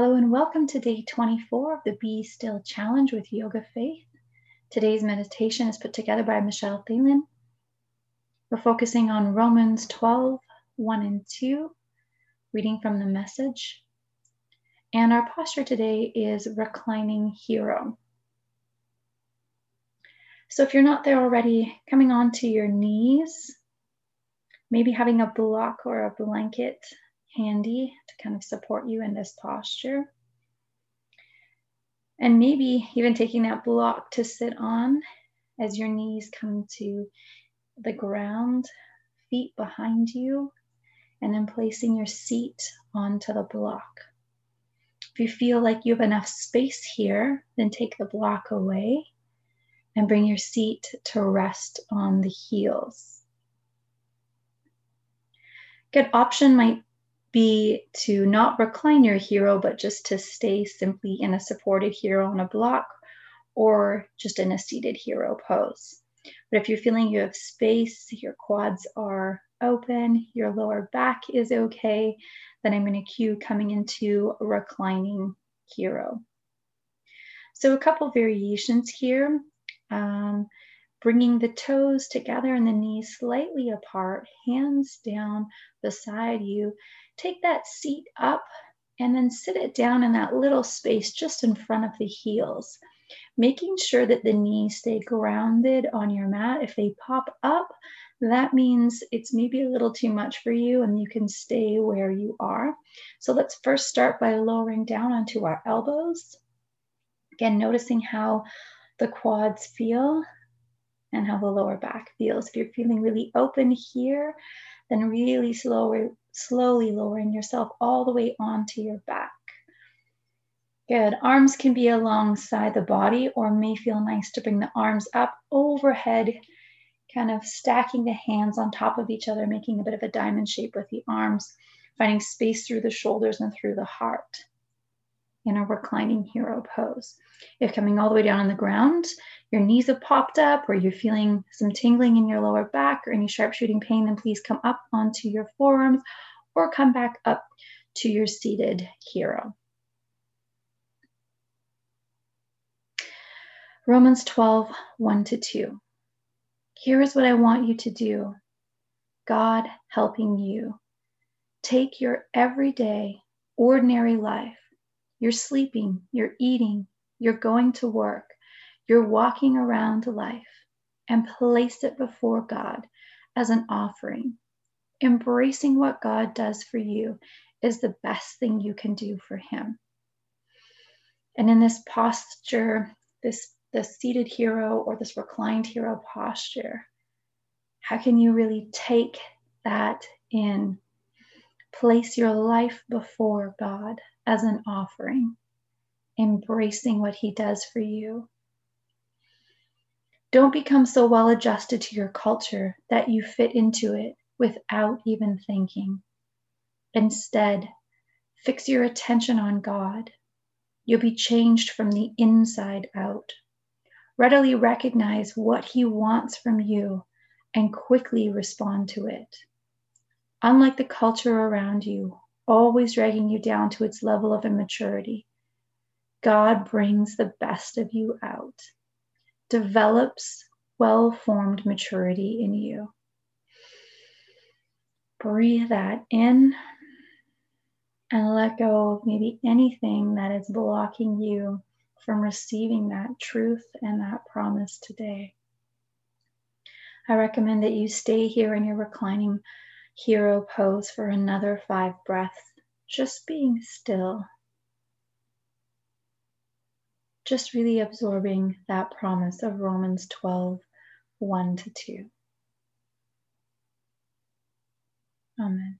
Hello and welcome to day 24 of the Be Still Challenge with Yoga Faith. Today's meditation is put together by Michelle Thalen. We're focusing on Romans 12, 1 and 2, reading from the message. And our posture today is reclining hero. So if you're not there already, coming onto your knees, maybe having a block or a blanket handy to kind of support you in this posture. And maybe even taking that block to sit on as your knees come to the ground, feet behind you, and then placing your seat onto the block. If you feel like you have enough space here, then take the block away and bring your seat to rest on the heels. Good option might be to not recline your hero, but just to stay simply in a supported hero on a block or just in a seated hero pose. But if you're feeling you have space, your quads are open, your lower back is okay, then I'm going to cue coming into reclining hero. So a couple variations here. Um, bringing the toes together and the knees slightly apart, hands down beside you. Take that seat up and then sit it down in that little space just in front of the heels, making sure that the knees stay grounded on your mat. If they pop up, that means it's maybe a little too much for you and you can stay where you are. So let's first start by lowering down onto our elbows. Again, noticing how the quads feel and how the lower back feels. If you're feeling really open here, then really slower, slowly lowering yourself all the way onto your back. Good. Arms can be alongside the body or may feel nice to bring the arms up overhead, kind of stacking the hands on top of each other, making a bit of a diamond shape with the arms, finding space through the shoulders and through the heart in a reclining hero pose. If coming all the way down on the ground, your knees have popped up or you're feeling some tingling in your lower back or any sharp shooting pain, then please come up onto your forearms or come back up to your seated hero. Romans 12, 1 to 2. Here is what I want you to do God helping you. Take your everyday, ordinary life. You're sleeping, you're eating, you're going to work, you're walking around life and place it before God as an offering. Embracing what God does for you is the best thing you can do for Him. And in this posture, this, this seated hero or this reclined hero posture, how can you really take that in? Place your life before God as an offering, embracing what He does for you don't become so well adjusted to your culture that you fit into it without even thinking. Instead, fix your attention on God. You'll be changed from the inside out. Readily recognize what He wants from you and quickly respond to it. Unlike the culture around you, always dragging you down to its level of immaturity, God brings the best of you out develops well formed maturity in you. Breathe that in and let go of maybe anything that is blocking you from receiving that truth and that promise today. I recommend that you stay here in your reclining hero pose for another five breaths, just being still just really absorbing that promise of Romans 12 1 to 2. Amen.